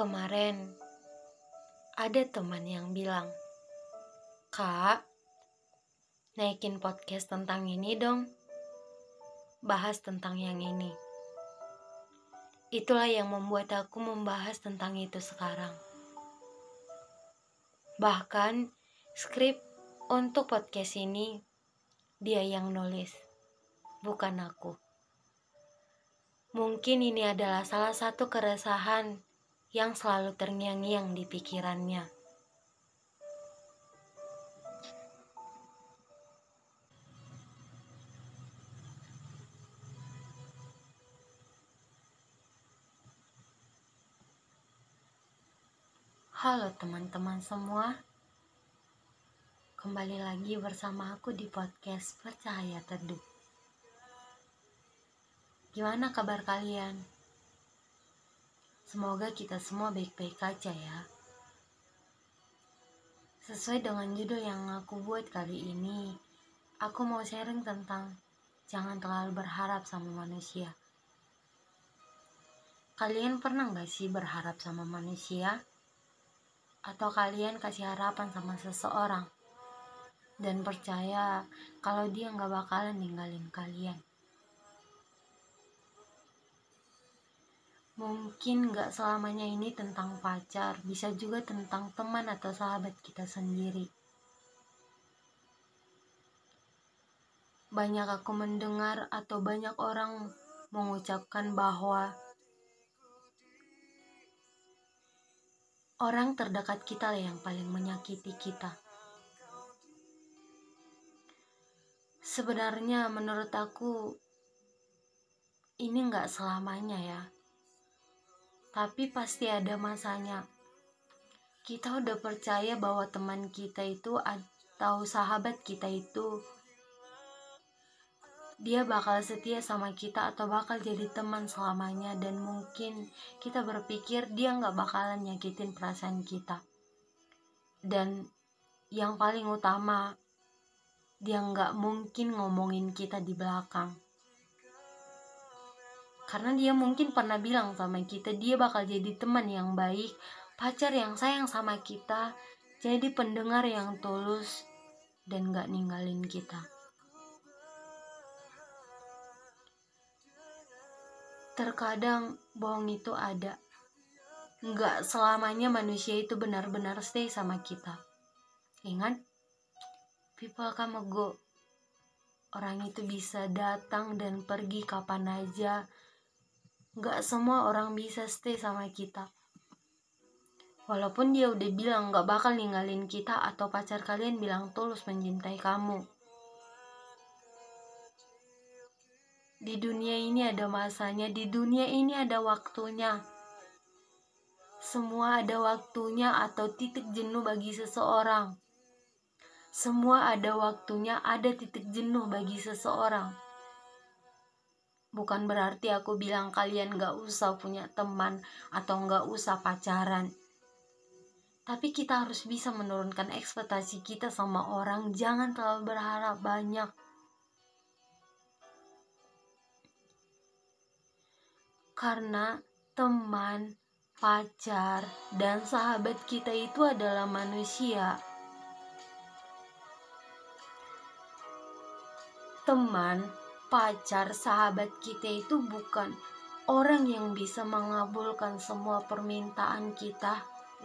Kemarin ada teman yang bilang, "Kak, naikin podcast tentang ini dong. Bahas tentang yang ini." Itulah yang membuat aku membahas tentang itu sekarang. Bahkan skrip untuk podcast ini dia yang nulis, bukan aku. Mungkin ini adalah salah satu keresahan yang selalu terngiang-ngiang di pikirannya. Halo teman-teman semua, kembali lagi bersama aku di podcast Percaya Teduh. Gimana kabar kalian? Semoga kita semua baik-baik aja ya. Sesuai dengan judul yang aku buat kali ini, aku mau sharing tentang jangan terlalu berharap sama manusia. Kalian pernah gak sih berharap sama manusia? Atau kalian kasih harapan sama seseorang dan percaya kalau dia gak bakalan ninggalin kalian? Mungkin gak selamanya ini tentang pacar, bisa juga tentang teman atau sahabat kita sendiri. Banyak aku mendengar atau banyak orang mengucapkan bahwa orang terdekat kita yang paling menyakiti kita. Sebenarnya menurut aku ini gak selamanya ya tapi pasti ada masanya. Kita udah percaya bahwa teman kita itu atau sahabat kita itu dia bakal setia sama kita atau bakal jadi teman selamanya. Dan mungkin kita berpikir dia nggak bakalan nyakitin perasaan kita. Dan yang paling utama dia nggak mungkin ngomongin kita di belakang karena dia mungkin pernah bilang sama kita dia bakal jadi teman yang baik pacar yang sayang sama kita jadi pendengar yang tulus dan gak ninggalin kita terkadang bohong itu ada Gak selamanya manusia itu benar-benar stay sama kita. Ingat, people come go. Orang itu bisa datang dan pergi kapan aja, Gak semua orang bisa stay sama kita. Walaupun dia udah bilang gak bakal ninggalin kita atau pacar kalian bilang tulus mencintai kamu. Di dunia ini ada masanya, di dunia ini ada waktunya. Semua ada waktunya atau titik jenuh bagi seseorang. Semua ada waktunya, ada titik jenuh bagi seseorang Bukan berarti aku bilang kalian gak usah punya teman atau gak usah pacaran. Tapi kita harus bisa menurunkan ekspektasi kita sama orang. Jangan terlalu berharap banyak. Karena teman, pacar, dan sahabat kita itu adalah manusia. Teman pacar, sahabat kita itu bukan orang yang bisa mengabulkan semua permintaan kita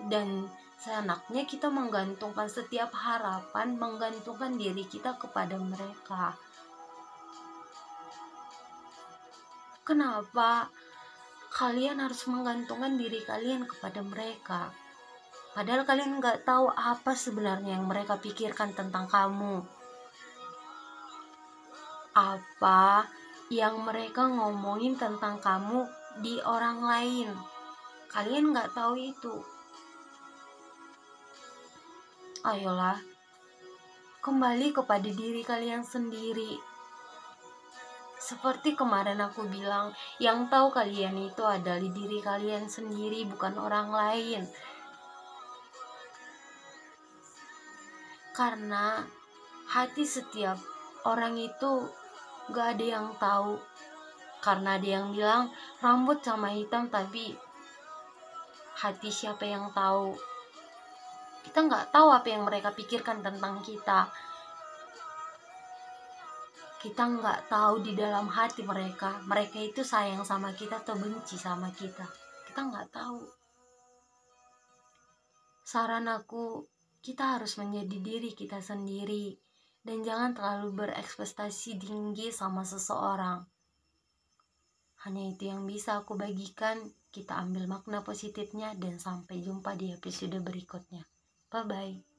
dan seenaknya kita menggantungkan setiap harapan, menggantungkan diri kita kepada mereka. Kenapa kalian harus menggantungkan diri kalian kepada mereka? Padahal kalian nggak tahu apa sebenarnya yang mereka pikirkan tentang kamu apa yang mereka ngomongin tentang kamu di orang lain. Kalian nggak tahu itu. Ayolah, kembali kepada diri kalian sendiri. Seperti kemarin aku bilang, yang tahu kalian itu adalah diri kalian sendiri, bukan orang lain. Karena hati setiap orang itu gak ada yang tahu. Karena ada yang bilang rambut sama hitam tapi hati siapa yang tahu? Kita nggak tahu apa yang mereka pikirkan tentang kita. Kita nggak tahu di dalam hati mereka. Mereka itu sayang sama kita atau benci sama kita. Kita nggak tahu. Saran aku kita harus menjadi diri kita sendiri dan jangan terlalu berekspektasi tinggi sama seseorang. Hanya itu yang bisa aku bagikan. Kita ambil makna positifnya dan sampai jumpa di episode berikutnya. Bye bye